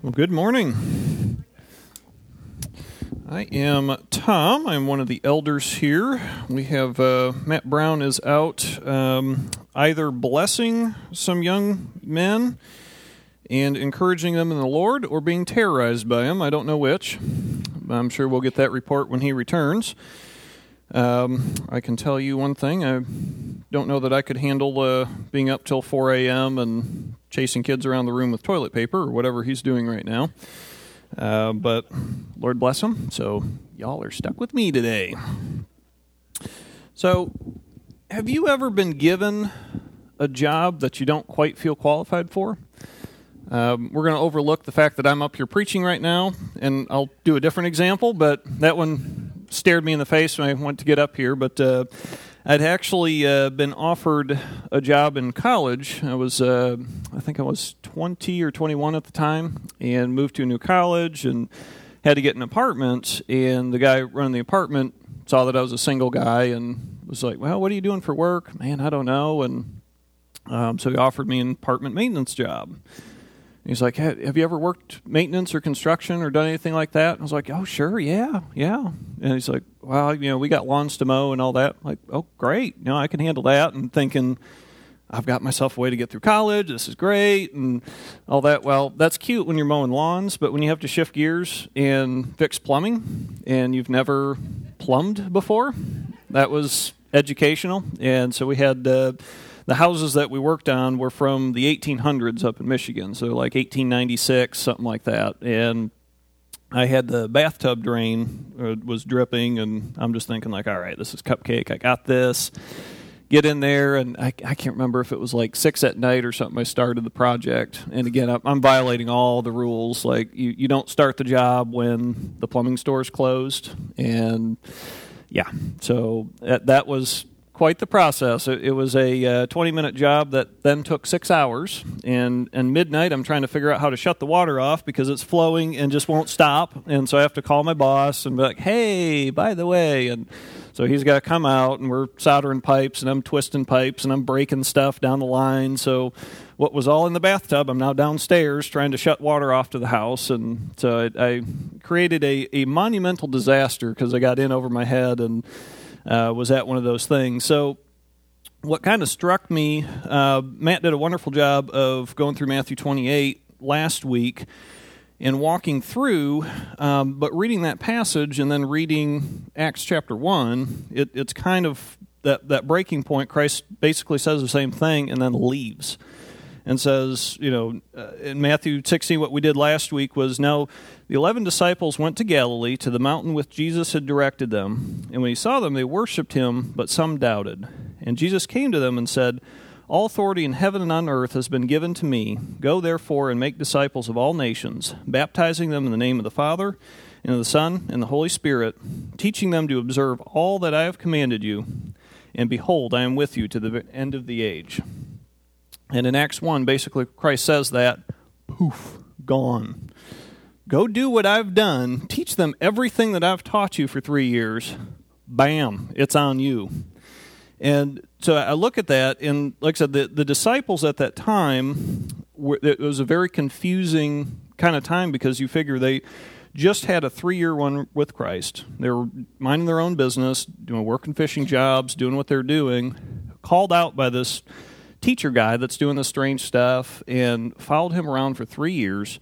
Well, good morning. I am Tom. I'm one of the elders here. We have uh, Matt Brown is out um, either blessing some young men and encouraging them in the Lord or being terrorized by him. I don't know which. I'm sure we'll get that report when he returns. Um, I can tell you one thing. I don't know that I could handle uh, being up till 4 a.m. and chasing kids around the room with toilet paper or whatever he's doing right now. Uh, but Lord bless him. So y'all are stuck with me today. So, have you ever been given a job that you don't quite feel qualified for? Um, we're going to overlook the fact that I'm up here preaching right now, and I'll do a different example, but that one stared me in the face when I went to get up here. But uh, I'd actually uh, been offered a job in college. I was, uh, I think I was 20 or 21 at the time, and moved to a new college and had to get an apartment. And the guy running the apartment saw that I was a single guy and was like, "Well, what are you doing for work?" Man, I don't know. And um, so he offered me an apartment maintenance job. He's like, "Have you ever worked maintenance or construction or done anything like that?" I was like, "Oh, sure, yeah, yeah." And he's like, "Well, you know, we got lawns to mow and all that." I'm like, "Oh, great, you know, I can handle that." And thinking, I've got myself a way to get through college. This is great and all that. Well, that's cute when you're mowing lawns, but when you have to shift gears and fix plumbing and you've never plumbed before, that was educational. And so we had. Uh, the houses that we worked on were from the 1800s up in Michigan, so like 1896, something like that. And I had the bathtub drain uh, was dripping, and I'm just thinking like, all right, this is cupcake. I got this. Get in there, and I, I can't remember if it was like six at night or something. I started the project, and again, I'm, violating all the rules. Like you, you don't start the job when the plumbing store is closed, and yeah, so that, that was quite the process. It, it was a uh, 20 minute job that then took six hours. And, and midnight, I'm trying to figure out how to shut the water off because it's flowing and just won't stop. And so I have to call my boss and be like, hey, by the way. And so he's got to come out, and we're soldering pipes, and I'm twisting pipes, and I'm breaking stuff down the line. So what was all in the bathtub, I'm now downstairs trying to shut water off to the house. And so I, I created a, a monumental disaster because I got in over my head and uh, was at one of those things. So, what kind of struck me, uh, Matt did a wonderful job of going through Matthew 28 last week and walking through, um, but reading that passage and then reading Acts chapter 1, it, it's kind of that, that breaking point. Christ basically says the same thing and then leaves and says, you know, uh, in Matthew 16, what we did last week was now the eleven disciples went to Galilee to the mountain which Jesus had directed them. And when he saw them, they worshipped him, but some doubted. And Jesus came to them and said, All authority in heaven and on earth has been given to me. Go therefore and make disciples of all nations, baptizing them in the name of the Father, and of the Son, and the Holy Spirit, teaching them to observe all that I have commanded you. And behold, I am with you to the end of the age. And in Acts 1, basically, Christ says that, poof, gone. Go do what I've done. Teach them everything that I've taught you for three years. Bam, it's on you. And so I look at that, and like I said, the, the disciples at that time, were, it was a very confusing kind of time because you figure they just had a three year one with Christ. They were minding their own business, doing working fishing jobs, doing what they're doing, called out by this teacher guy that's doing this strange stuff and followed him around for three years.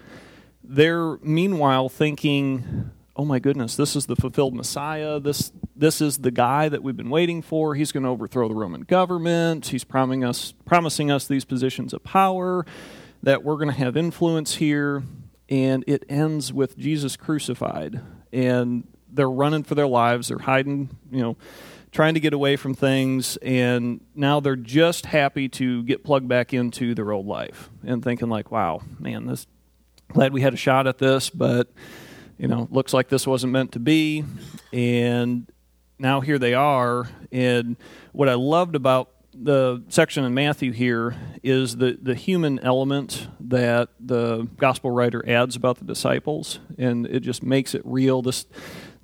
They're meanwhile thinking, oh my goodness, this is the fulfilled Messiah. This this is the guy that we've been waiting for. He's going to overthrow the Roman government. He's promising us promising us these positions of power that we're going to have influence here. And it ends with Jesus crucified, and they're running for their lives. They're hiding, you know trying to get away from things, and now they're just happy to get plugged back into their old life and thinking like, "Wow, man, this glad we had a shot at this, but you know, looks like this wasn't meant to be." And now here they are, and what I loved about the section in Matthew here is the, the human element that the gospel writer adds about the disciples, and it just makes it real. This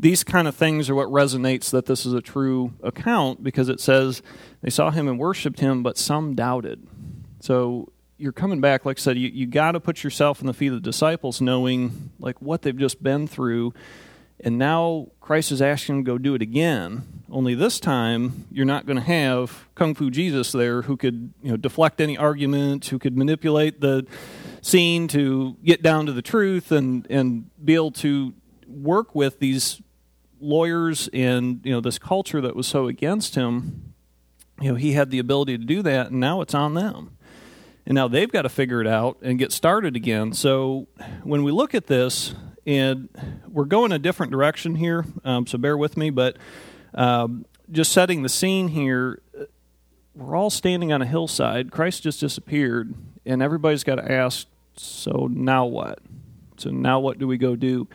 these kind of things are what resonates that this is a true account because it says they saw him and worshiped him, but some doubted. So you're coming back, like I said, you, you got to put yourself in the feet of the disciples, knowing like what they've just been through. And now Christ is asking them to go do it again. Only this time, you're not going to have Kung Fu Jesus there who could you know, deflect any argument, who could manipulate the scene to get down to the truth and, and be able to work with these lawyers and you know this culture that was so against him. You know, he had the ability to do that, and now it's on them and now they've got to figure it out and get started again. So when we look at this, and we're going a different direction here, um, so bear with me, but um, just setting the scene here, we're all standing on a hillside. Christ just disappeared, and everybody's got to ask, so now what? So now what do we go do?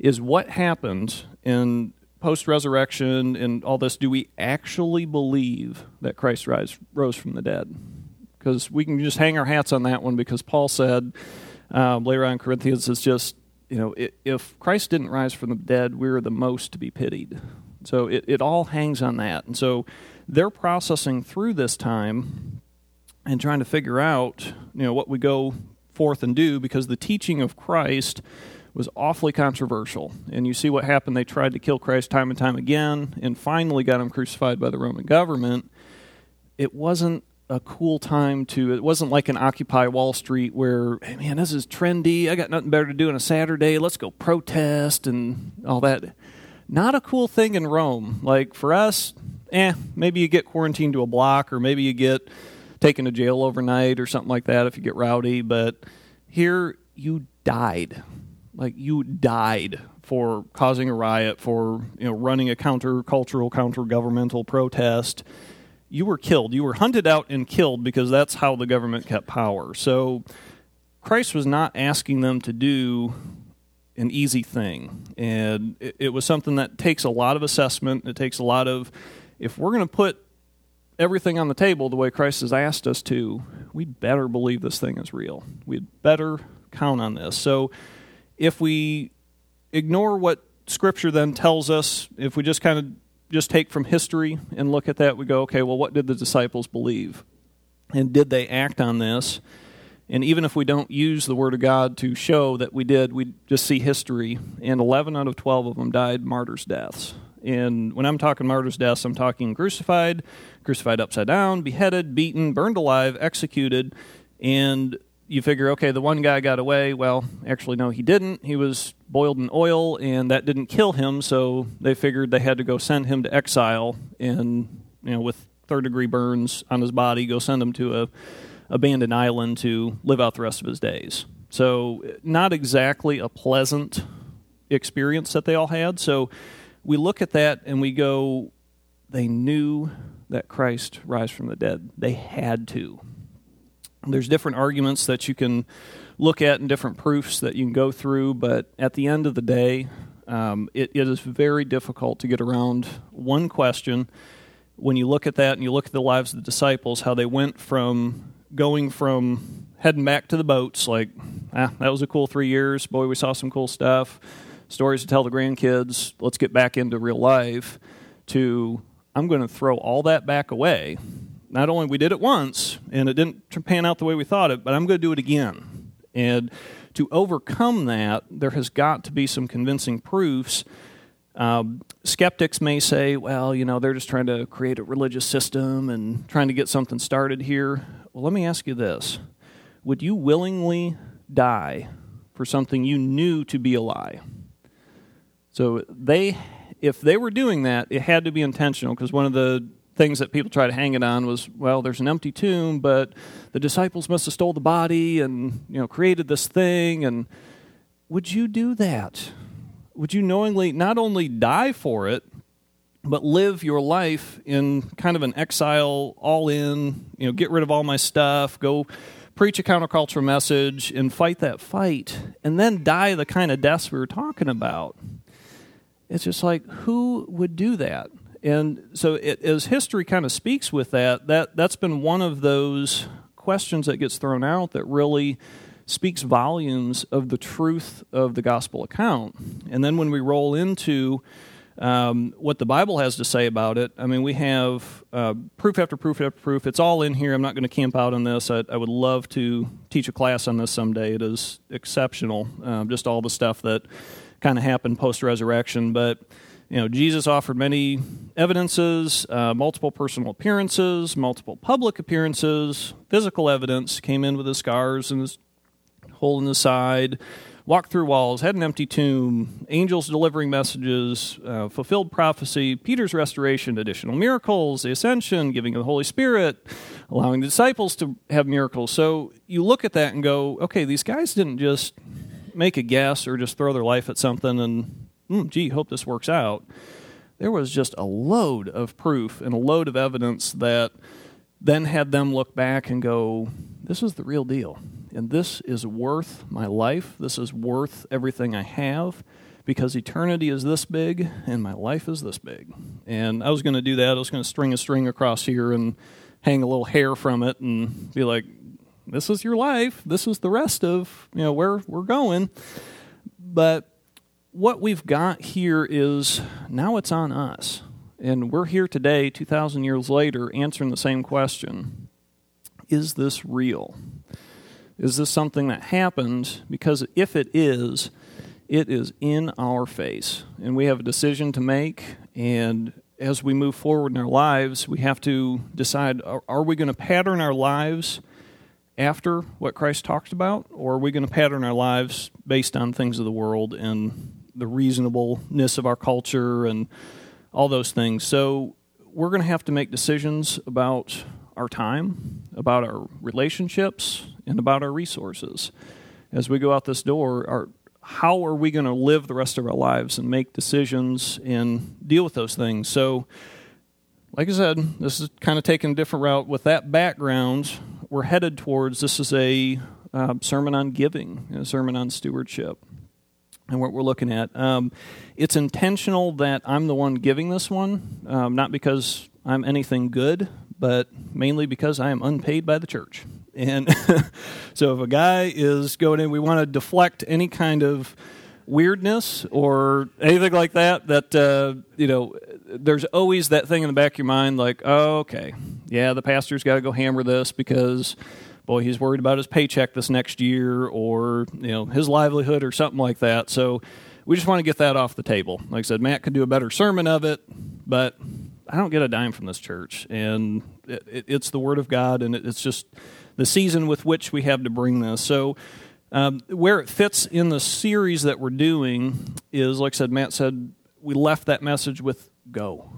Is what happened in post resurrection and all this, do we actually believe that Christ rise, rose from the dead? because we can just hang our hats on that one because Paul said um, later on in Corinthians it's just you know if Christ didn't rise from the dead we're the most to be pitied so it, it all hangs on that and so they're processing through this time and trying to figure out you know what we go forth and do because the teaching of Christ was awfully controversial. And you see what happened. They tried to kill Christ time and time again and finally got him crucified by the Roman government. It wasn't a cool time to it wasn't like an occupy wall street where hey man this is trendy i got nothing better to do on a saturday let's go protest and all that not a cool thing in rome like for us eh maybe you get quarantined to a block or maybe you get taken to jail overnight or something like that if you get rowdy but here you died like you died for causing a riot for you know running a counter-cultural counter-governmental protest you were killed. You were hunted out and killed because that's how the government kept power. So Christ was not asking them to do an easy thing. And it, it was something that takes a lot of assessment. It takes a lot of, if we're going to put everything on the table the way Christ has asked us to, we better believe this thing is real. We'd better count on this. So if we ignore what Scripture then tells us, if we just kind of just take from history and look at that, we go, okay, well, what did the disciples believe? And did they act on this? And even if we don't use the Word of God to show that we did, we just see history. And 11 out of 12 of them died martyrs' deaths. And when I'm talking martyrs' deaths, I'm talking crucified, crucified upside down, beheaded, beaten, burned alive, executed. And you figure, okay, the one guy got away. Well, actually, no, he didn't. He was boiled in oil, and that didn't kill him. So they figured they had to go send him to exile, and you know, with third degree burns on his body, go send him to a abandoned island to live out the rest of his days. So not exactly a pleasant experience that they all had. So we look at that and we go, they knew that Christ rise from the dead. They had to. There's different arguments that you can look at and different proofs that you can go through, but at the end of the day, um, it, it is very difficult to get around one question. When you look at that and you look at the lives of the disciples, how they went from going from heading back to the boats, like, ah, that was a cool three years. Boy, we saw some cool stuff. Stories to tell the grandkids. Let's get back into real life. To, I'm going to throw all that back away not only we did it once and it didn't pan out the way we thought it, but I'm going to do it again. And to overcome that, there has got to be some convincing proofs. Um, skeptics may say, well, you know, they're just trying to create a religious system and trying to get something started here. Well, let me ask you this Would you willingly die for something you knew to be a lie? So they, if they were doing that, it had to be intentional because one of the things that people try to hang it on was, well, there's an empty tomb, but the disciples must have stole the body and you know created this thing. And would you do that? Would you knowingly not only die for it, but live your life in kind of an exile, all in, you know, get rid of all my stuff, go preach a countercultural message and fight that fight, and then die the kind of deaths we were talking about? It's just like, who would do that? And so, it, as history kind of speaks with that, that that's been one of those questions that gets thrown out that really speaks volumes of the truth of the gospel account. And then when we roll into um, what the Bible has to say about it. I mean, we have uh, proof after proof after proof. It's all in here. I'm not going to camp out on this. I, I, would love to teach a class on this someday. It is exceptional, um, just all the stuff that kind of happened post resurrection. But you know, Jesus offered many evidences, uh, multiple personal appearances, multiple public appearances, physical evidence, came in with his scars and his hole in the side, walked through walls, had an empty tomb, angels delivering messages, uh, fulfilled prophecy, Peter's restoration, additional miracles, the ascension, giving of the Holy Spirit, allowing the disciples to have miracles. So you look at that and go, okay, these guys didn't just make a guess or just throw their life at something and mm, gee, hope this works out. There was just a load of proof and a load of evidence that then had them look back and go, this is the real deal. And this is worth my life. This is worth everything I have because eternity is this big and my life is this big. And I was going to do that. I was going to string a string across here and hang a little hair from it and be like, this is your life. This is the rest of, you know, where we're going. But what we've got here is now it's on us. And we're here today, 2,000 years later, answering the same question Is this real? Is this something that happened? Because if it is, it is in our face. And we have a decision to make. And as we move forward in our lives, we have to decide are, we going to pattern our lives after what Christ talked about? Or are we going to pattern our lives based on things of the world and the reasonableness of our culture and all those things. So we're going to have to make decisions about our time, about our relationships, and about our resources. As we go out this door, our, how are we going to live the rest of our lives and make decisions and deal with those things? So, like I said, this is kind of taking a different route. With that background, we're headed towards this is a uh, sermon on giving, a sermon on stewardship and what we're looking at. Um, it's intentional that I'm the one giving this one, um, not because I'm anything good, but mainly because I am unpaid by the church. And so if a guy is going in, we want to deflect any kind of weirdness or anything like that, that, uh, you know, there's always that thing in the back of your mind like, oh, okay, yeah, the pastor's got to go hammer this because boy, he's worried about his paycheck this next year or, you know, his livelihood or something like that. So we just want to get that off the table. Like I said, Matt could do a better sermon of it, but I don't get a dime from this church. And it, it, it's the Word of God, and it, it's just the season with which we have to bring this. So, um, where it fits in the series that we're doing is, like I said, Matt said, we left that message with go.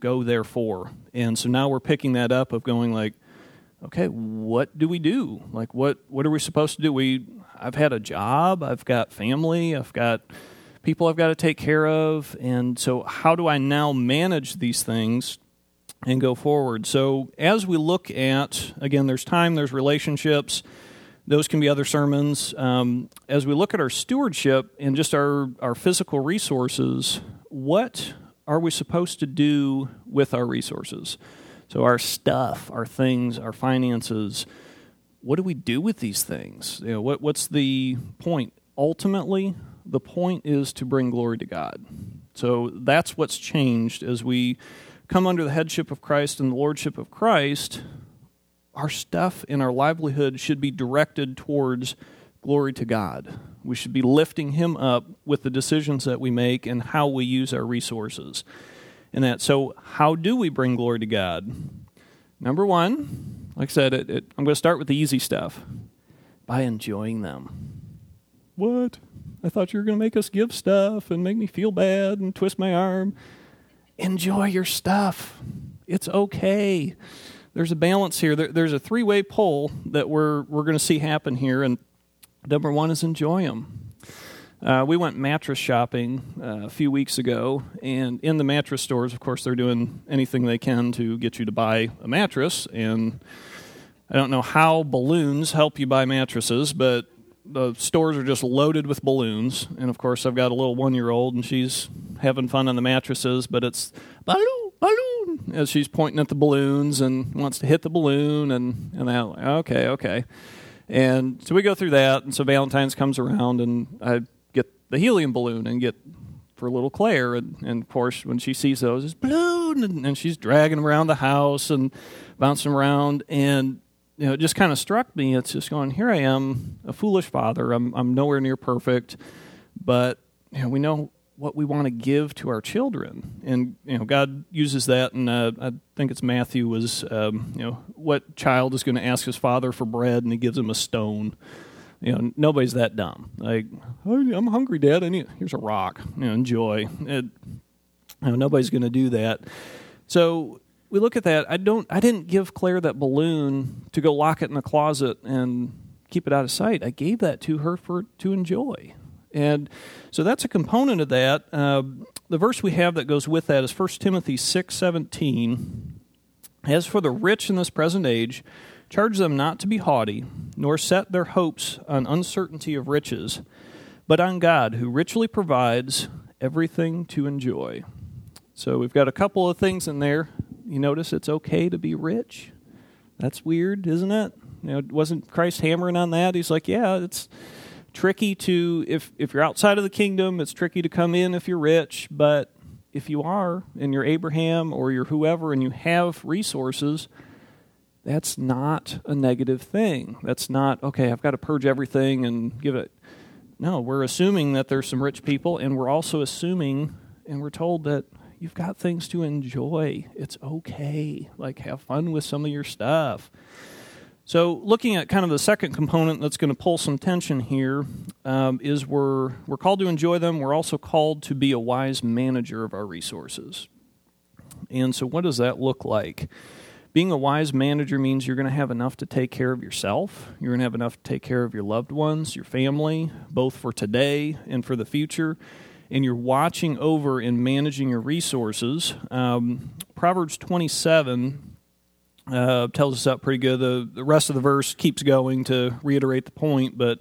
Go therefore. And so now we're picking that up of going like, okay, what do we do? Like, what what are we supposed to do? We I've had a job, I've got family, I've got people I've got to take care of, and so how do I now manage these things and go forward? So as we look at again, there's time, there's relationships. Those can be other sermons. Um, as we look at our stewardship and just our, our physical resources, what are we supposed to do with our resources? So, our stuff, our things, our finances, what do we do with these things? You know, what, what's the point? Ultimately, the point is to bring glory to God. So, that's what's changed as we come under the headship of Christ and the lordship of Christ. Our stuff and our livelihood should be directed towards glory to God. We should be lifting Him up with the decisions that we make and how we use our resources in that. So, how do we bring glory to God? Number one, like I said, it, it, I'm going to start with the easy stuff by enjoying them. What? I thought you were going to make us give stuff and make me feel bad and twist my arm. Enjoy your stuff. It's okay. There's a balance here. There, there's a three way pull that we're, we're going to see happen here. And number one is enjoy them. Uh, we went mattress shopping uh, a few weeks ago, and in the mattress stores, of course, they're doing anything they can to get you to buy a mattress. And I don't know how balloons help you buy mattresses, but the stores are just loaded with balloons. And of course, I've got a little one year old, and she's having fun on the mattresses, but it's balloon, balloon, as she's pointing at the balloons and wants to hit the balloon. And, and that, okay, okay. And so we go through that, and so Valentine's comes around, and I the helium balloon and get for little Claire. And, and of course, when she sees those, it's balloon, and, and she's dragging them around the house and bouncing around. And you know, it just kind of struck me. It's just going, here I am, a foolish father. I'm I'm nowhere near perfect, but you know, we know what we want to give to our children, and you know, God uses that. And uh, I think it's Matthew was, um, you know, what child is going to ask his father for bread, and he gives him a stone you know, nobody's that dumb. Like, oh, I'm hungry, Dad. I need here's a rock. You know, enjoy. You know, nobody's going to do that. So we look at that. I don't. I didn't give Claire that balloon to go lock it in the closet and keep it out of sight. I gave that to her for to enjoy. And so that's a component of that. Uh, the verse we have that goes with that is 1 Timothy six seventeen. As for the rich in this present age, Charge them not to be haughty, nor set their hopes on uncertainty of riches, but on God, who richly provides everything to enjoy. So we've got a couple of things in there. You notice it's okay to be rich. That's weird, isn't it? You know, wasn't Christ hammering on that? He's like, yeah, it's tricky to if if you're outside of the kingdom, it's tricky to come in if you're rich, but if you are and you're Abraham or you're whoever and you have resources, that's not a negative thing. That's not, okay, I've got to purge everything and give it. No, we're assuming that there's some rich people, and we're also assuming, and we're told that you've got things to enjoy. It's okay. Like, have fun with some of your stuff. So, looking at kind of the second component that's going to pull some tension here um, is we're, we're called to enjoy them. We're also called to be a wise manager of our resources. And so, what does that look like? Being a wise manager means you're going to have enough to take care of yourself. You're going to have enough to take care of your loved ones, your family, both for today and for the future. And you're watching over and managing your resources. Um, Proverbs 27 uh, tells us that pretty good. The, the rest of the verse keeps going to reiterate the point, but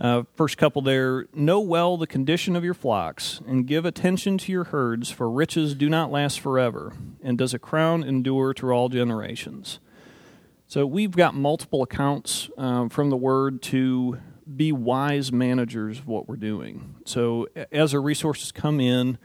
uh, first couple there know well the condition of your flocks and give attention to your herds, for riches do not last forever, and does a crown endure through all generations. So we've got multiple accounts um, from the word to be wise managers of what we're doing. So as our resources come in,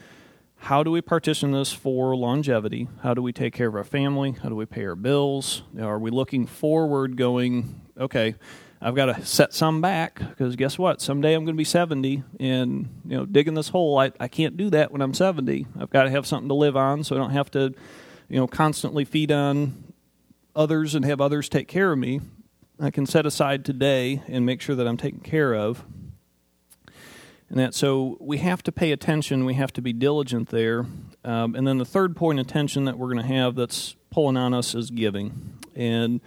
how do we partition this for longevity? How do we take care of our family? How do we pay our bills? Are we looking forward, going, okay, I've got to set some back because guess what? Someday I'm going to be 70 and, you know, digging this hole, I, I can't do that when I'm 70. I've got to have something to live on so I don't have to, you know, constantly feed on others and have others take care of me. I can set aside today and make sure that I'm taken care of. And that so we have to pay attention, we have to be diligent there. Um, and then the third point of attention that we're going to have that's pulling on us is giving. And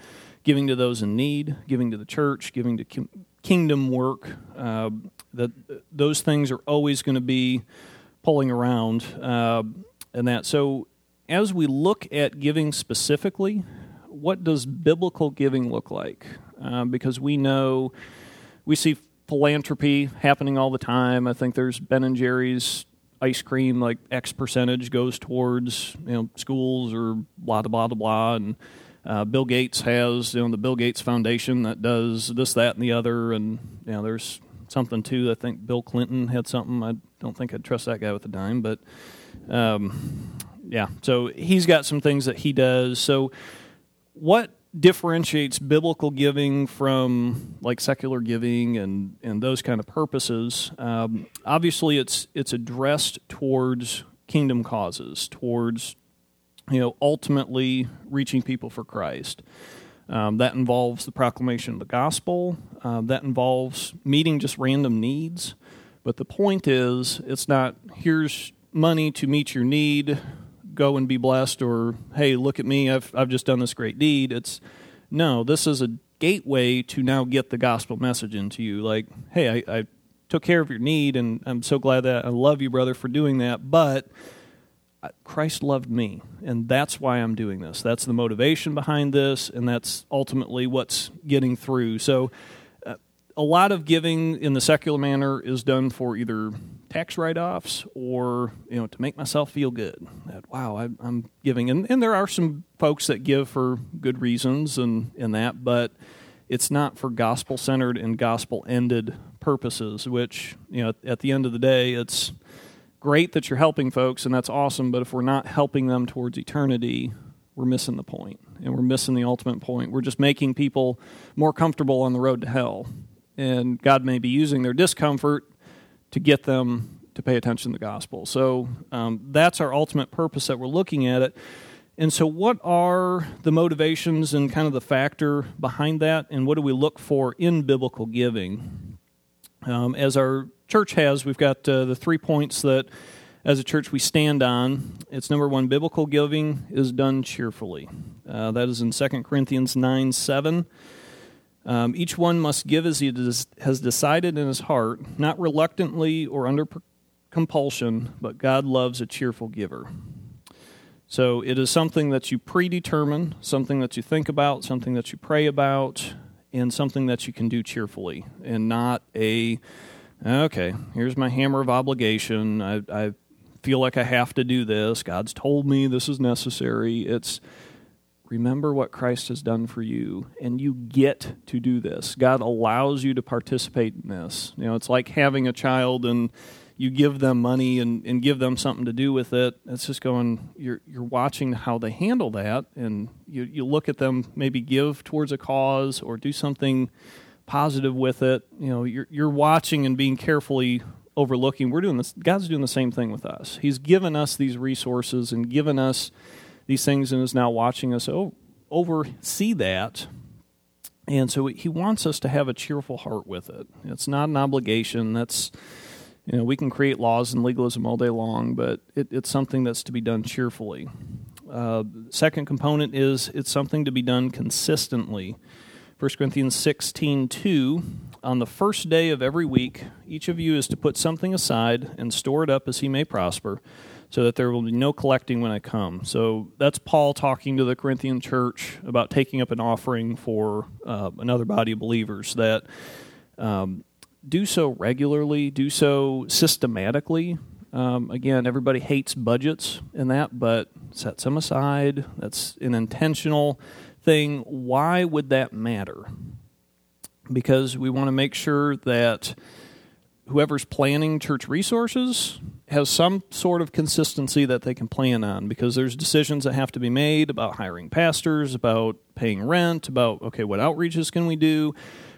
giving to those in need, giving to the church, giving to kingdom work. Uh, that those things are always going to be pulling around, uh, and that. So, as we look at giving specifically, what does biblical giving look like? Uh, because we know we see philanthropy happening all the time. I think there's Ben and Jerry's ice cream, like X percentage goes towards you know schools or blah blah blah blah, and uh, Bill Gates has you know the Bill Gates Foundation that does this, that, and the other, and you know there's something too. I think Bill Clinton had something. I don't think I'd trust that guy with a dime, but um, yeah. So he's got some things that he does. So what differentiates biblical giving from like secular giving and and those kind of purposes? Um, obviously, it's it's addressed towards kingdom causes, towards you know, ultimately reaching people for Christ. Um, that involves the proclamation of the gospel. Uh, that involves meeting just random needs. But the point is, it's not here's money to meet your need, go and be blessed, or hey, look at me, I've, I've just done this great deed. It's no, this is a gateway to now get the gospel message into you. Like, hey, I, I took care of your need, and I'm so glad that I love you, brother, for doing that. But Christ loved me, and that's why I'm doing this. That's the motivation behind this, and that's ultimately what's getting through. So, uh, a lot of giving in the secular manner is done for either tax write-offs or you know to make myself feel good. That wow, I, am giving, and, and there are some folks that give for good reasons and and that, but it's not for gospel-centered and gospel-ended purposes. Which you know, at the end of the day, it's great that you're helping folks, and that's awesome, but if we're not helping them towards eternity, we're missing the point, and we're missing the ultimate point. We're just making people more comfortable on the road to hell. And God may be using their discomfort to get them to pay attention to the gospel. So um, that's our ultimate purpose that we're looking at it. And so, what are the motivations and kind of the factor behind that, and what do we look for in biblical giving? Um, as our church has, we've got uh, the three points that, as a church, we stand on. It's number one, biblical giving is done cheerfully. Uh, that is in 2 Corinthians 9 7. Um, each one must give as he has decided in his heart, not reluctantly or under compulsion, but God loves a cheerful giver. So it is something that you predetermine, something that you think about, something that you pray about, and something that you can do cheerfully, and not a, okay, here's my hammer of obligation. I, I feel like I have to do this. God's told me this is necessary. It's remember what Christ has done for you, and you get to do this. God allows you to participate in this. You know, it's like having a child and you give them money and, and give them something to do with it. It's just going, you're, you're watching how they handle that, and you, you look at them maybe give towards a cause or do something positive with it. You know, you're, you're watching and being carefully overlooking. We're doing this, God's doing the same thing with us. He's given us these resources and given us these things and is now watching us oversee that. And so he wants us to have a cheerful heart with it. It's not an obligation. That's you know, we can create laws and legalism all day long, but it, it's something that's to be done cheerfully. Uh, second component is it's something to be done consistently. 1 Corinthians 16 2 On the first day of every week, each of you is to put something aside and store it up as he may prosper, so that there will be no collecting when I come. So that's Paul talking to the Corinthian church about taking up an offering for uh, another body of believers that. Um, do so regularly, do so systematically. Um, again, everybody hates budgets and that, but set some aside. That's an intentional thing. Why would that matter? Because we want to make sure that whoever's planning church resources has some sort of consistency that they can plan on because there's decisions that have to be made about hiring pastors, about paying rent, about okay, what outreaches can we do?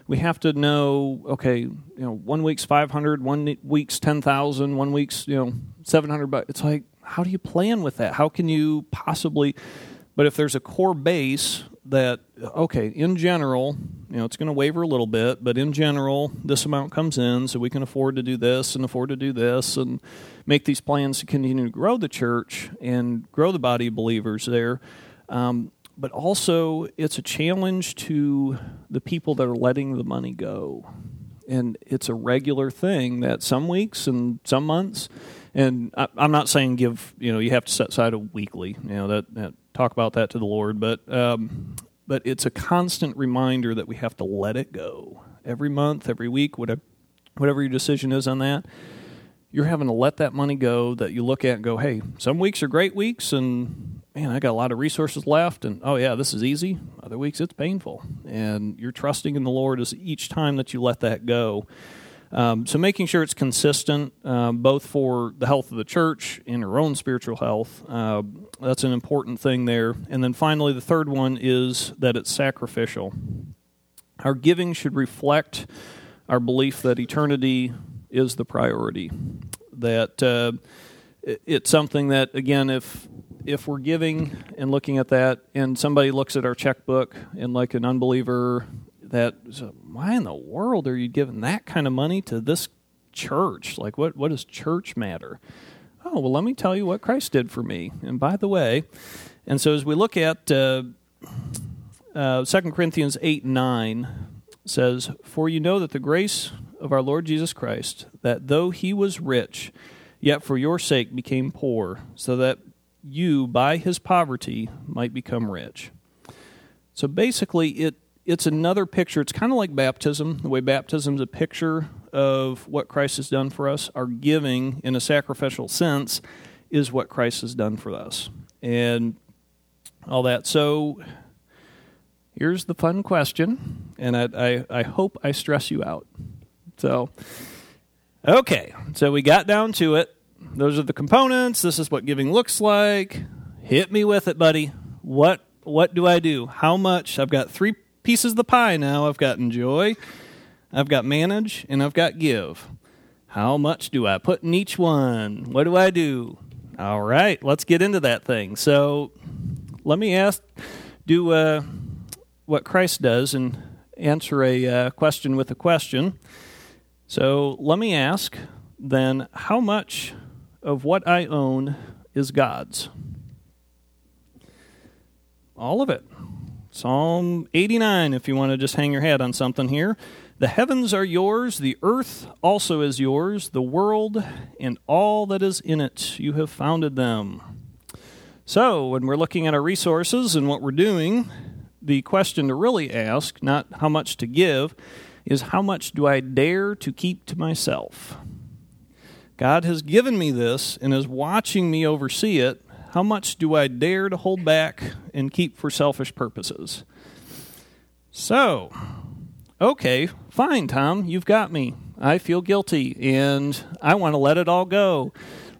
we have to know okay you know one week's 500 one week's 10000 one week's you know 700 but it's like how do you plan with that how can you possibly but if there's a core base that okay in general you know it's going to waver a little bit but in general this amount comes in so we can afford to do this and afford to do this and make these plans to continue to grow the church and grow the body of believers there um, but also it's a challenge to the people that are letting the money go. And it's a regular thing that some weeks and some months, and I, am not saying give you know you have to set aside a weekly you know that, that talk about that to the Lord, but um, but it's a constant reminder that we have to let it go every month, every week, whatever whatever your decision is on that you're having to let that money go that you look at and go, hey, some weeks are great weeks and man, I got a lot of resources left and oh yeah, this is easy. Other weeks it's painful. And you're trusting in the Lord as each time that you let that go. Um, so making sure it's consistent, uh, both for the health of the church and your own spiritual health, uh, that's an important thing there. And then finally, the third one is that it's sacrificial. Our giving should reflect our belief that eternity is the priority. That uh, it's something that again, if if we're giving and looking at that, and somebody looks at our checkbook and like an unbeliever, that why in the world are you giving that kind of money to this church? Like, what what does church matter? Oh well, let me tell you what Christ did for me. And by the way, and so as we look at uh, uh, 2 Corinthians eight nine says, "For you know that the grace of our Lord Jesus Christ, that though he was rich, yet for your sake became poor, so that you, by his poverty, might become rich. So basically, it it's another picture. It's kind of like baptism. The way baptism is a picture of what Christ has done for us. Our giving, in a sacrificial sense, is what Christ has done for us, and all that. So here's the fun question, and I, I, I hope I stress you out. So, okay, so we got down to it. those are the components. This is what giving looks like. Hit me with it, buddy. What what do I do? How much? I've got three pieces of the pie now. I've got enjoy, I've got manage, and I've got give. How much do I put in each one? What do I do? All right, let's get into that thing. So, let me ask do uh, what Christ does and answer a uh, question with a question. So, let me ask then, how much of what I own is God's? All of it. Psalm 89, if you want to just hang your hat on something here. The heavens are yours, the earth also is yours, the world and all that is in it. You have founded them. So, when we're looking at our resources and what we're doing, the question to really ask, not how much to give, is how much do I dare to keep to myself? God has given me this and is watching me oversee it. How much do I dare to hold back and keep for selfish purposes? So, okay, fine, Tom, you've got me. I feel guilty and I want to let it all go.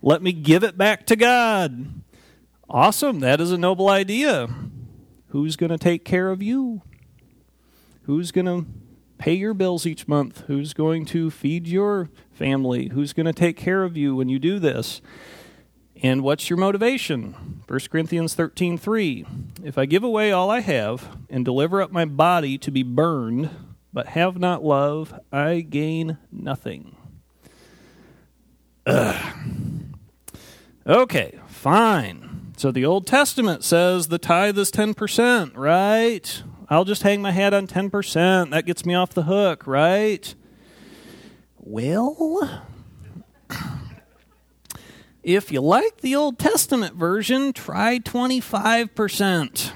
Let me give it back to God. Awesome, that is a noble idea. Who's going to take care of you? Who's going to pay your bills each month? Who's going to feed your family? Who's going to take care of you when you do this? And what's your motivation? 1 Corinthians 13:3. If I give away all I have and deliver up my body to be burned, but have not love, I gain nothing. Ugh. Okay, fine. So the Old Testament says the tithe is 10%, right? I'll just hang my hat on 10%. That gets me off the hook, right? Well, if you like the Old Testament version, try 25%.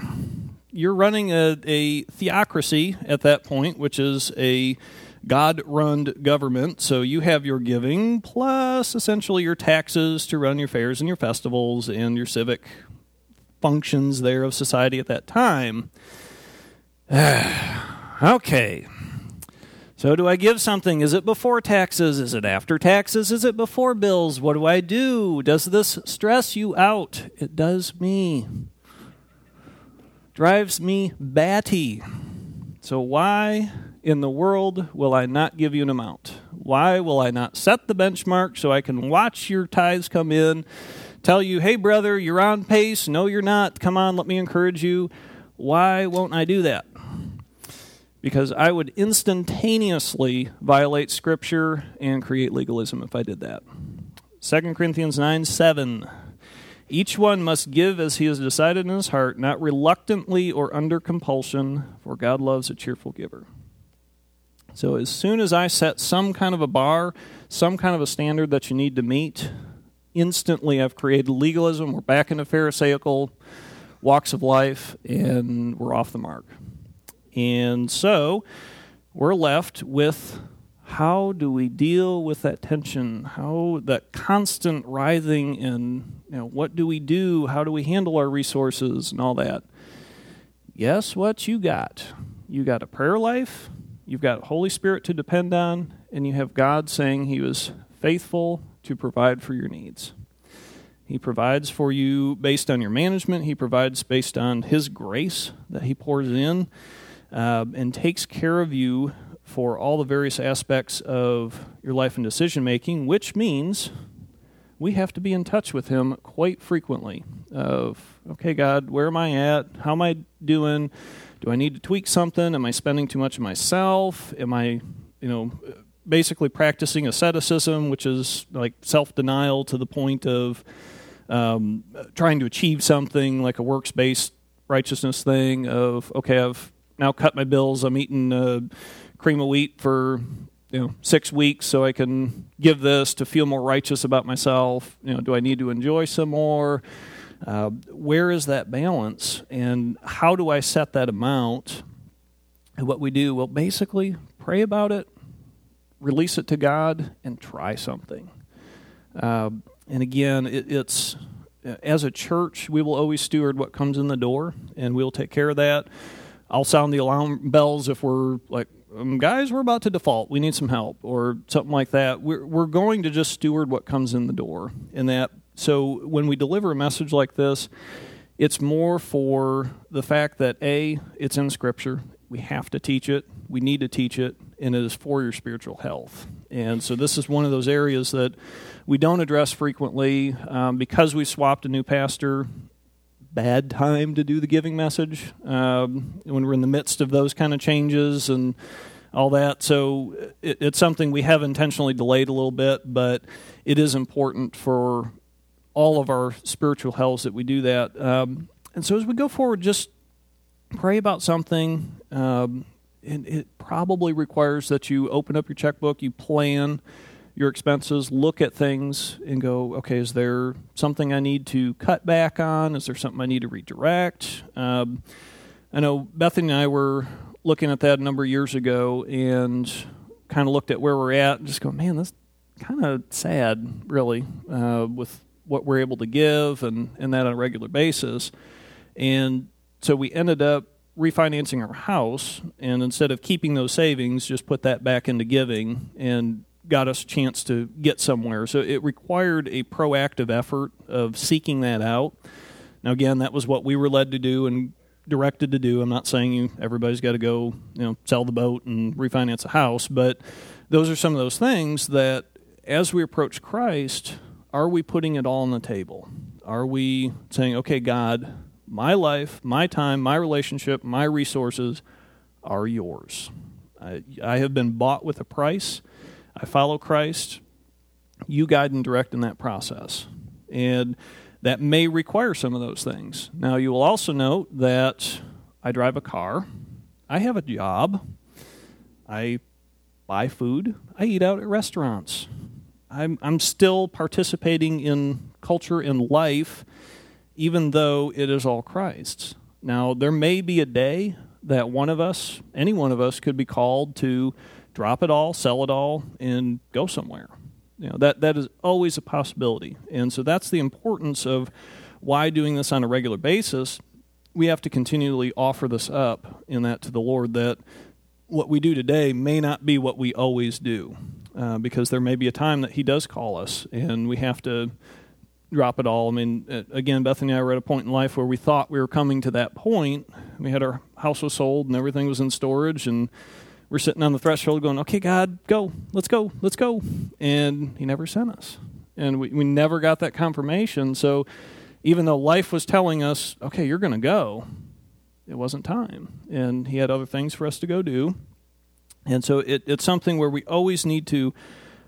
You're running a, a theocracy at that point, which is a God run government. So you have your giving plus essentially your taxes to run your fairs and your festivals and your civic functions there of society at that time. okay. So, do I give something? Is it before taxes? Is it after taxes? Is it before bills? What do I do? Does this stress you out? It does me. Drives me batty. So, why in the world will I not give you an amount? Why will I not set the benchmark so I can watch your tithes come in, tell you, hey, brother, you're on pace? No, you're not. Come on, let me encourage you. Why won't I do that? Because I would instantaneously violate Scripture and create legalism if I did that. 2 Corinthians 9 7. Each one must give as he has decided in his heart, not reluctantly or under compulsion, for God loves a cheerful giver. So, as soon as I set some kind of a bar, some kind of a standard that you need to meet, instantly I've created legalism. We're back into Pharisaical walks of life, and we're off the mark. And so we're left with how do we deal with that tension? How that constant writhing and you know, what do we do? How do we handle our resources and all that? Guess what you got? You got a prayer life, you've got Holy Spirit to depend on, and you have God saying He was faithful to provide for your needs. He provides for you based on your management, He provides based on His grace that He pours in uh, and takes care of you for all the various aspects of your life and decision making, which means we have to be in touch with Him quite frequently. Of okay, God, where am I at? How am I doing? Do I need to tweak something? Am I spending too much of myself? Am I, you know, basically practicing asceticism, which is like self denial to the point of um, trying to achieve something like a works based righteousness thing? Of okay, I've now cut my bills. I'm eating uh, cream of wheat for you know six weeks so I can give this to feel more righteous about myself. You know, do I need to enjoy some more? Uh, where is that balance, and how do I set that amount? And what we do, well, basically pray about it, release it to God, and try something. Uh, and again, it, it's as a church, we will always steward what comes in the door, and we'll take care of that. I'll sound the alarm bells if we're like um, guys, we're about to default. We need some help, or something like that. We're we're going to just steward what comes in the door, and that. So when we deliver a message like this, it's more for the fact that a it's in Scripture. We have to teach it. We need to teach it, and it is for your spiritual health. And so this is one of those areas that we don't address frequently um, because we swapped a new pastor bad time to do the giving message um, when we're in the midst of those kind of changes and all that. So it, it's something we have intentionally delayed a little bit, but it is important for all of our spiritual health that we do that. Um, and so as we go forward, just pray about something. Um, and it probably requires that you open up your checkbook, you plan your expenses, look at things and go, okay, is there something I need to cut back on? Is there something I need to redirect? Um, I know Bethany and I were looking at that a number of years ago and kind of looked at where we're at and just go, man, that's kind of sad, really, uh, with what we're able to give and, and that on a regular basis. And so we ended up refinancing our house and instead of keeping those savings, just put that back into giving and got us a chance to get somewhere. So it required a proactive effort of seeking that out. Now, again, that was what we were led to do and directed to do. I'm not saying you everybody's got to go, you know, sell the boat and refinance a house, but those are some of those things that as we approach Christ, are we putting it all on the table? Are we saying, "Okay, God, my life, my time, my relationship, my resources are yours. I, I have been bought with a price." I follow Christ. You guide and direct in that process. And that may require some of those things. Now, you will also note that I drive a car, I have a job, I buy food, I eat out at restaurants. I'm, I'm still participating in culture and life, even though it is all Christ's. Now, there may be a day that one of us, any one of us, could be called to drop it all, sell it all, and go somewhere. You know, that, that is always a possibility. And so that's the importance of why doing this on a regular basis. We have to continually offer this up in that to the Lord that what we do today may not be what we always do. Uh, because there may be a time that He does call us, and we have to drop it all. I mean, uh, again, Bethany and I were at a point in life where we thought we were coming to that point. We had our house was sold and everything was in storage, and we're sitting on the threshold going, okay, God, go, let's go, let's go. And He never sent us. And we, we never got that confirmation. So even though life was telling us, okay, you're going to go, it wasn't time. And He had other things for us to go do. And so it, it's something where we always need to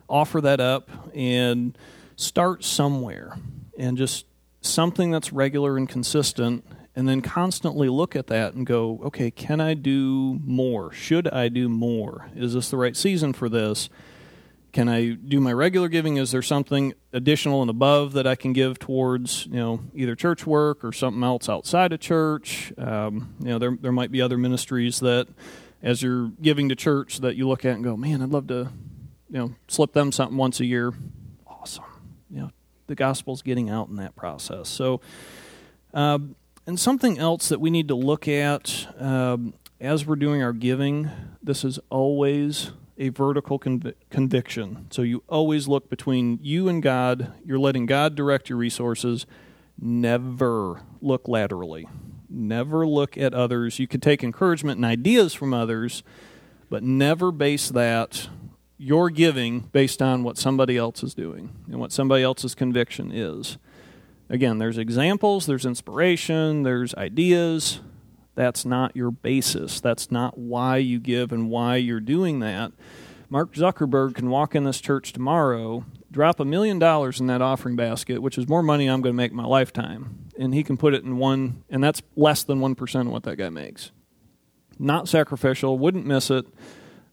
offer that up and start somewhere and just something that's regular and consistent and then constantly look at that and go, okay, can I do more? Should I do more? Is this the right season for this? Can I do my regular giving? Is there something additional and above that I can give towards, you know, either church work or something else outside of church? Um, you know, there there might be other ministries that, as you're giving to church, that you look at and go, man, I'd love to, you know, slip them something once a year. Awesome. You know, the gospel's getting out in that process. So. Um, and something else that we need to look at um, as we're doing our giving, this is always a vertical conv- conviction. So you always look between you and God. You're letting God direct your resources. Never look laterally. Never look at others. You can take encouragement and ideas from others, but never base that your giving based on what somebody else is doing and what somebody else's conviction is. Again, there's examples, there's inspiration, there's ideas. That's not your basis. That's not why you give and why you're doing that. Mark Zuckerberg can walk in this church tomorrow, drop a million dollars in that offering basket, which is more money I'm going to make my lifetime, and he can put it in one, and that's less than 1% of what that guy makes. Not sacrificial, wouldn't miss it.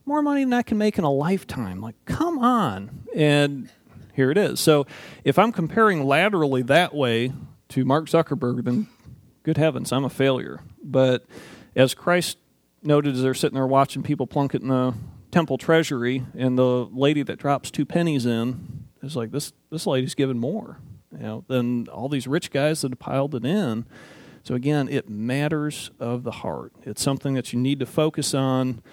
More money than I can make in a lifetime. Like, come on. And here it is. So if I'm comparing laterally that way to Mark Zuckerberg, then good heavens, I'm a failure. But as Christ noted as they're sitting there watching people plunk it in the temple treasury, and the lady that drops two pennies in is like, this, this lady's given more you know, than all these rich guys that have piled it in. So again, it matters of the heart. It's something that you need to focus on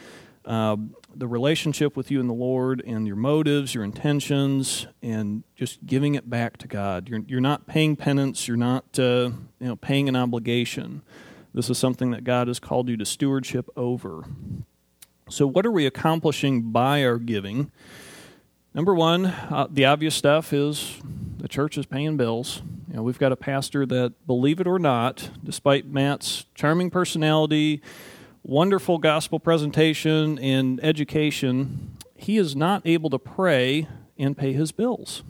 uh, the relationship with you and the Lord and your motives, your intentions, and just giving it back to God. You're, you're not paying penance, you're not uh, you know, paying an obligation. This is something that God has called you to stewardship over. So, what are we accomplishing by our giving? Number one, uh, the obvious stuff is the church is paying bills. You know, we've got a pastor that, believe it or not, despite Matt's charming personality, wonderful gospel presentation, and education, he is not able to pray and pay his bills.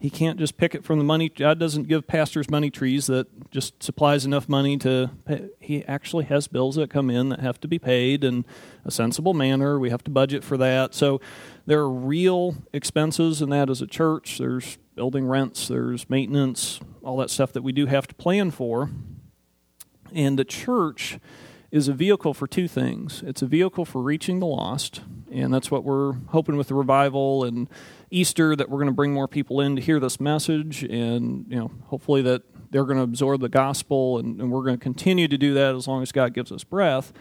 He can't just pick it from the money. God doesn't give pastors money trees that just supplies enough money to pay. He actually has bills that come in that have to be paid in a sensible manner. We have to budget for that. So there are real expenses in that as a church. There's building rents, there's maintenance, all that stuff that we do have to plan for. And the church is a vehicle for two things. It's a vehicle for reaching the lost, and that's what we're hoping with the revival and Easter that we're going to bring more people in to hear this message, and you know, hopefully that they're going to absorb the gospel, and, and we're going to continue to do that as long as God gives us breath.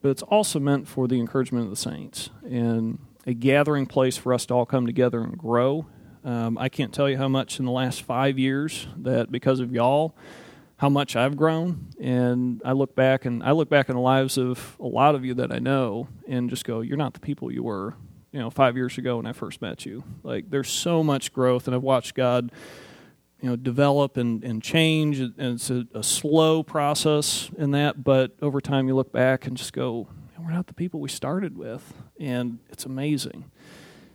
But it's also meant for the encouragement of the saints and a gathering place for us to all come together and grow. Um, I can't tell you how much in the last five years that because of y'all how much I've grown. And I look back and I look back in the lives of a lot of you that I know and just go, you're not the people you were, you know, five years ago when I first met you. Like there's so much growth and I've watched God, you know, develop and, and change and it's a, a slow process in that, but over time you look back and just go, we're not the people we started with. And it's amazing.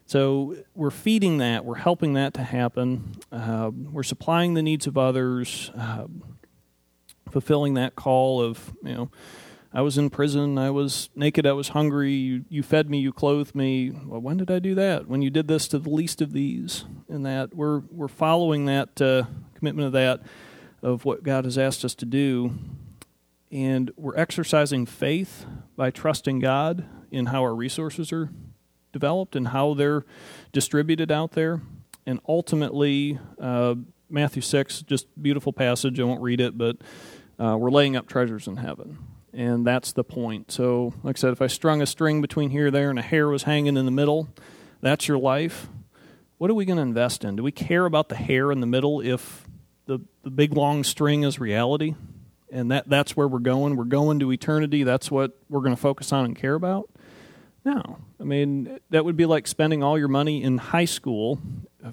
So we're feeding that, we're helping that to happen, uh, we're supplying the needs of others. Uh, fulfilling that call of, you know, I was in prison, I was naked, I was hungry, you, you fed me, you clothed me. Well, when did I do that? When you did this to the least of these. And that we're, we're following that uh, commitment of that, of what God has asked us to do. And we're exercising faith by trusting God in how our resources are developed and how they're distributed out there. And ultimately, uh, Matthew 6, just beautiful passage. I won't read it, but uh, we're laying up treasures in heaven. And that's the point. So, like I said, if I strung a string between here there and a hair was hanging in the middle, that's your life. What are we going to invest in? Do we care about the hair in the middle if the, the big long string is reality? And that, that's where we're going. We're going to eternity. That's what we're going to focus on and care about. No. I mean, that would be like spending all your money in high school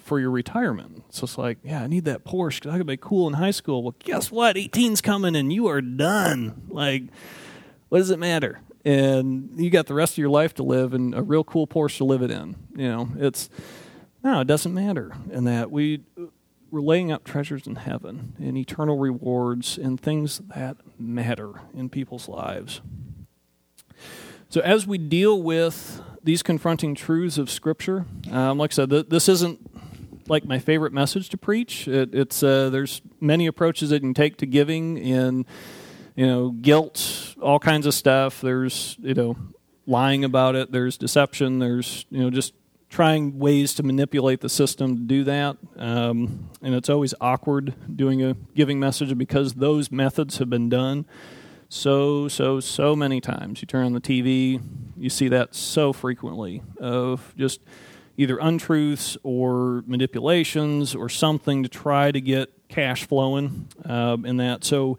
for your retirement. So it's like, yeah, I need that Porsche because I could be cool in high school. Well, guess what? 18's coming and you are done. Like, what does it matter? And you got the rest of your life to live and a real cool Porsche to live it in. You know, it's no, it doesn't matter. And that we we're laying up treasures in heaven and eternal rewards and things that matter in people's lives. So as we deal with these confronting truths of Scripture, um, like I said, th- this isn't like my favorite message to preach. It, it's uh, there's many approaches that you can take to giving, and you know, guilt, all kinds of stuff. There's you know, lying about it. There's deception. There's you know, just trying ways to manipulate the system to do that. Um, and it's always awkward doing a giving message because those methods have been done so, so, so many times. You turn on the TV, you see that so frequently of just either untruths or manipulations or something to try to get cash flowing um, in that. So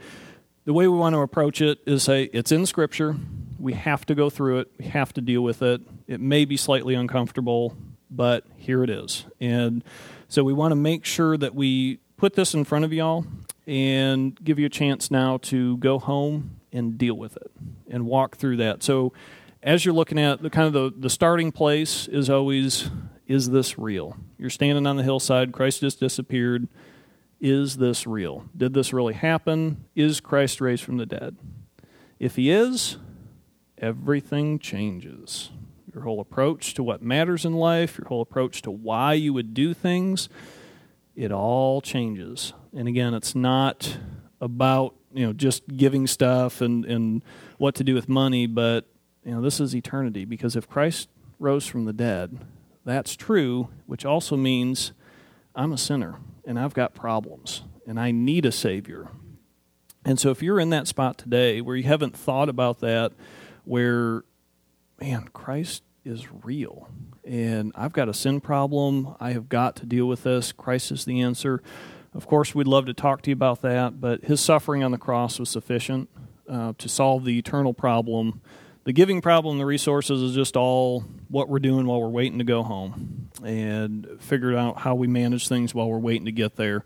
the way we want to approach it is say it's in Scripture. We have to go through it. We have to deal with it. It may be slightly uncomfortable, but here it is. And so we want to make sure that we put this in front of y'all and give you a chance now to go home and deal with it and walk through that. So as you're looking at the kind of the, the starting place is always is this real? You're standing on the hillside, Christ just disappeared. Is this real? Did this really happen? Is Christ raised from the dead? If he is, everything changes. Your whole approach to what matters in life, your whole approach to why you would do things, it all changes. And again, it's not about, you know, just giving stuff and, and what to do with money, but you know, this is eternity because if Christ rose from the dead, that's true, which also means I'm a sinner and I've got problems and I need a Savior. And so if you're in that spot today where you haven't thought about that, where man, Christ is real. And I've got a sin problem. I have got to deal with this. Christ is the answer. Of course, we'd love to talk to you about that, but his suffering on the cross was sufficient uh, to solve the eternal problem. The giving problem, the resources, is just all what we're doing while we're waiting to go home and figure out how we manage things while we're waiting to get there.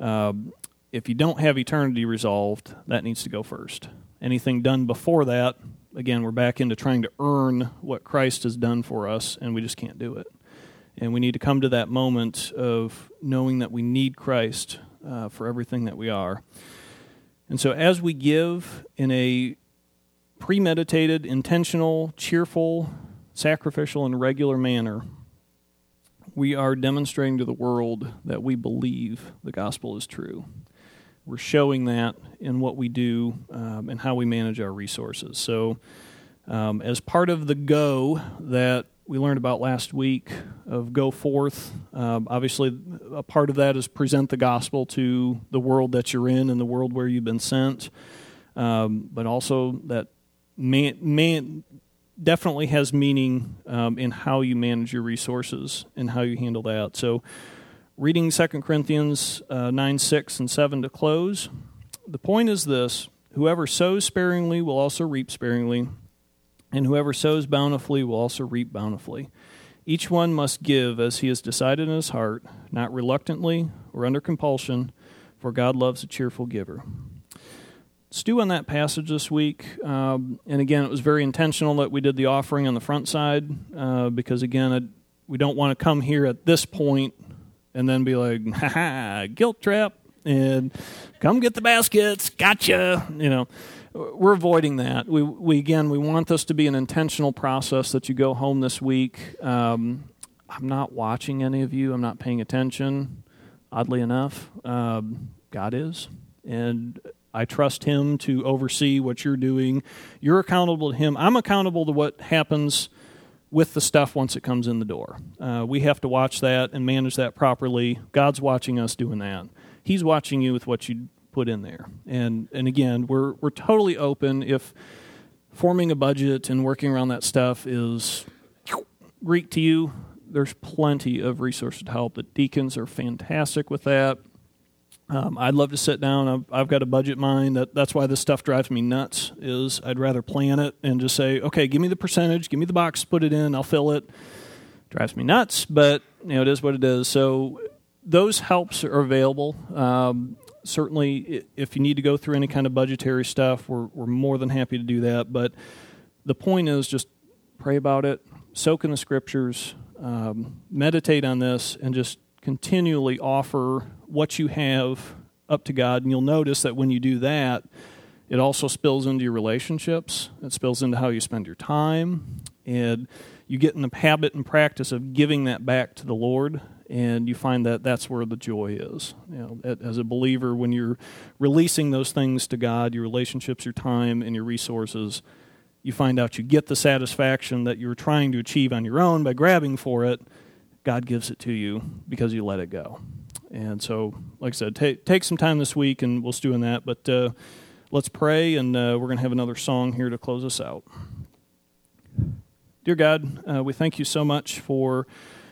Um, if you don't have eternity resolved, that needs to go first. Anything done before that, again, we're back into trying to earn what Christ has done for us, and we just can't do it. And we need to come to that moment of knowing that we need Christ uh, for everything that we are. And so, as we give in a premeditated, intentional, cheerful, sacrificial, and regular manner, we are demonstrating to the world that we believe the gospel is true. We're showing that in what we do um, and how we manage our resources. So, um, as part of the go that we learned about last week of go forth. Um, obviously, a part of that is present the gospel to the world that you're in and the world where you've been sent. Um, but also that man, man definitely has meaning um, in how you manage your resources and how you handle that. So, reading 2 Corinthians uh, 9, 6, and 7 to close. The point is this whoever sows sparingly will also reap sparingly and whoever sows bountifully will also reap bountifully. Each one must give as he has decided in his heart, not reluctantly or under compulsion, for God loves a cheerful giver. Stew on that passage this week. Um, and again, it was very intentional that we did the offering on the front side uh, because, again, it, we don't want to come here at this point and then be like, ha ha, guilt trap, and come get the baskets, gotcha, you know we're avoiding that. We, we again, we want this to be an intentional process that you go home this week. Um, I'm not watching any of you. I'm not paying attention. Oddly enough, um, God is, and I trust Him to oversee what you're doing. You're accountable to Him. I'm accountable to what happens with the stuff once it comes in the door. Uh, we have to watch that and manage that properly. God's watching us doing that. He's watching you with what you put in there. And and again, we're we're totally open if forming a budget and working around that stuff is Greek to you. There's plenty of resources to help. The deacons are fantastic with that. Um, I'd love to sit down. I've, I've, got a budget mind. That, that's why this stuff drives me nuts. Is I'd rather plan it and just say, okay, give me the percentage, give me the box, put it in, I'll fill it. Drives me nuts, but you know it is what it is. So those helps are available. Um, certainly, if you need to go through any kind of budgetary stuff, we're, we're more than happy to do that. But the point is just pray about it, soak in the scriptures, um, meditate on this, and just continually offer what you have up to God. And you'll notice that when you do that, it also spills into your relationships, it spills into how you spend your time, and you get in the habit and practice of giving that back to the Lord and you find that that's where the joy is. You know, as a believer, when you're releasing those things to God, your relationships, your time, and your resources, you find out you get the satisfaction that you are trying to achieve on your own by grabbing for it. God gives it to you because you let it go. And so, like I said, take take some time this week, and we'll stew in that. But uh, let's pray, and uh, we're going to have another song here to close us out. Dear God, uh, we thank you so much for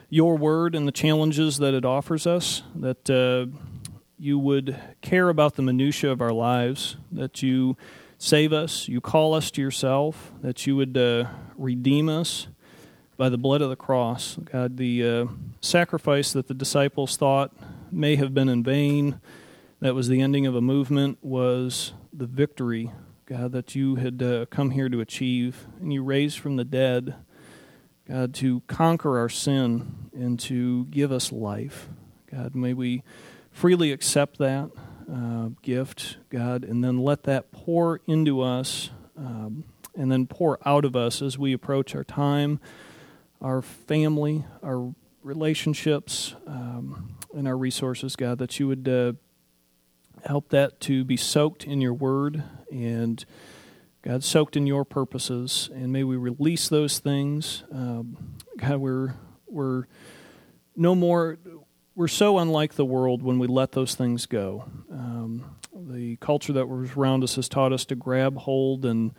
your word and the challenges that it offers us, that uh, you would care about the minutiae of our lives, that you save us, you call us to yourself, that you would uh, redeem us by the blood of the cross. God, the uh, sacrifice that the disciples thought may have been in vain, that was the ending of a movement, was the victory, God, that you had uh, come here to achieve, and you raised from the dead God, to conquer our sin and to give us life. God, may we freely accept that uh, gift, God, and then let that pour into us um, and then pour out of us as we approach our time, our family, our relationships, um, and our resources, God, that you would uh, help that to be soaked in your word and God, soaked in your purposes, and may we release those things. Um, God, we're, we're no more, we're so unlike the world when we let those things go. Um, the culture that was around us has taught us to grab hold and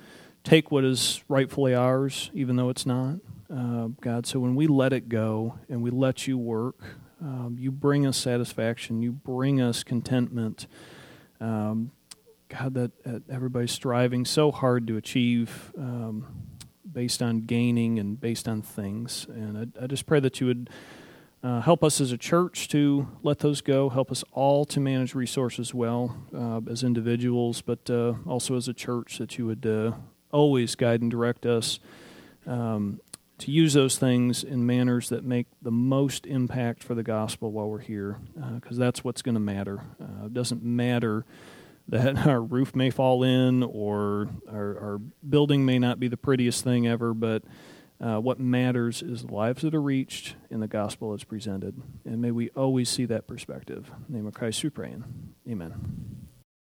take what is rightfully ours, even though it's not. Uh, God, so when we let it go and we let you work, um, you bring us satisfaction, you bring us contentment. Um, God, that, that, everybody's striving so hard to achieve um, based on gaining and based on things. And I, I just pray that you would uh, help us as a church to let those go. Help us all to manage resources well uh, as individuals, but uh, also as a church, that you would uh, always guide and direct us um, to use those things in manners that make the most impact for the gospel while we're here, because uh, that's what's going to matter. Uh, it doesn't matter that our roof may fall in or our, our building may not be the prettiest thing ever, but uh, what matters is the lives that are reached and the gospel that's presented. And may we always see that perspective. In name of Christ we pray. Amen.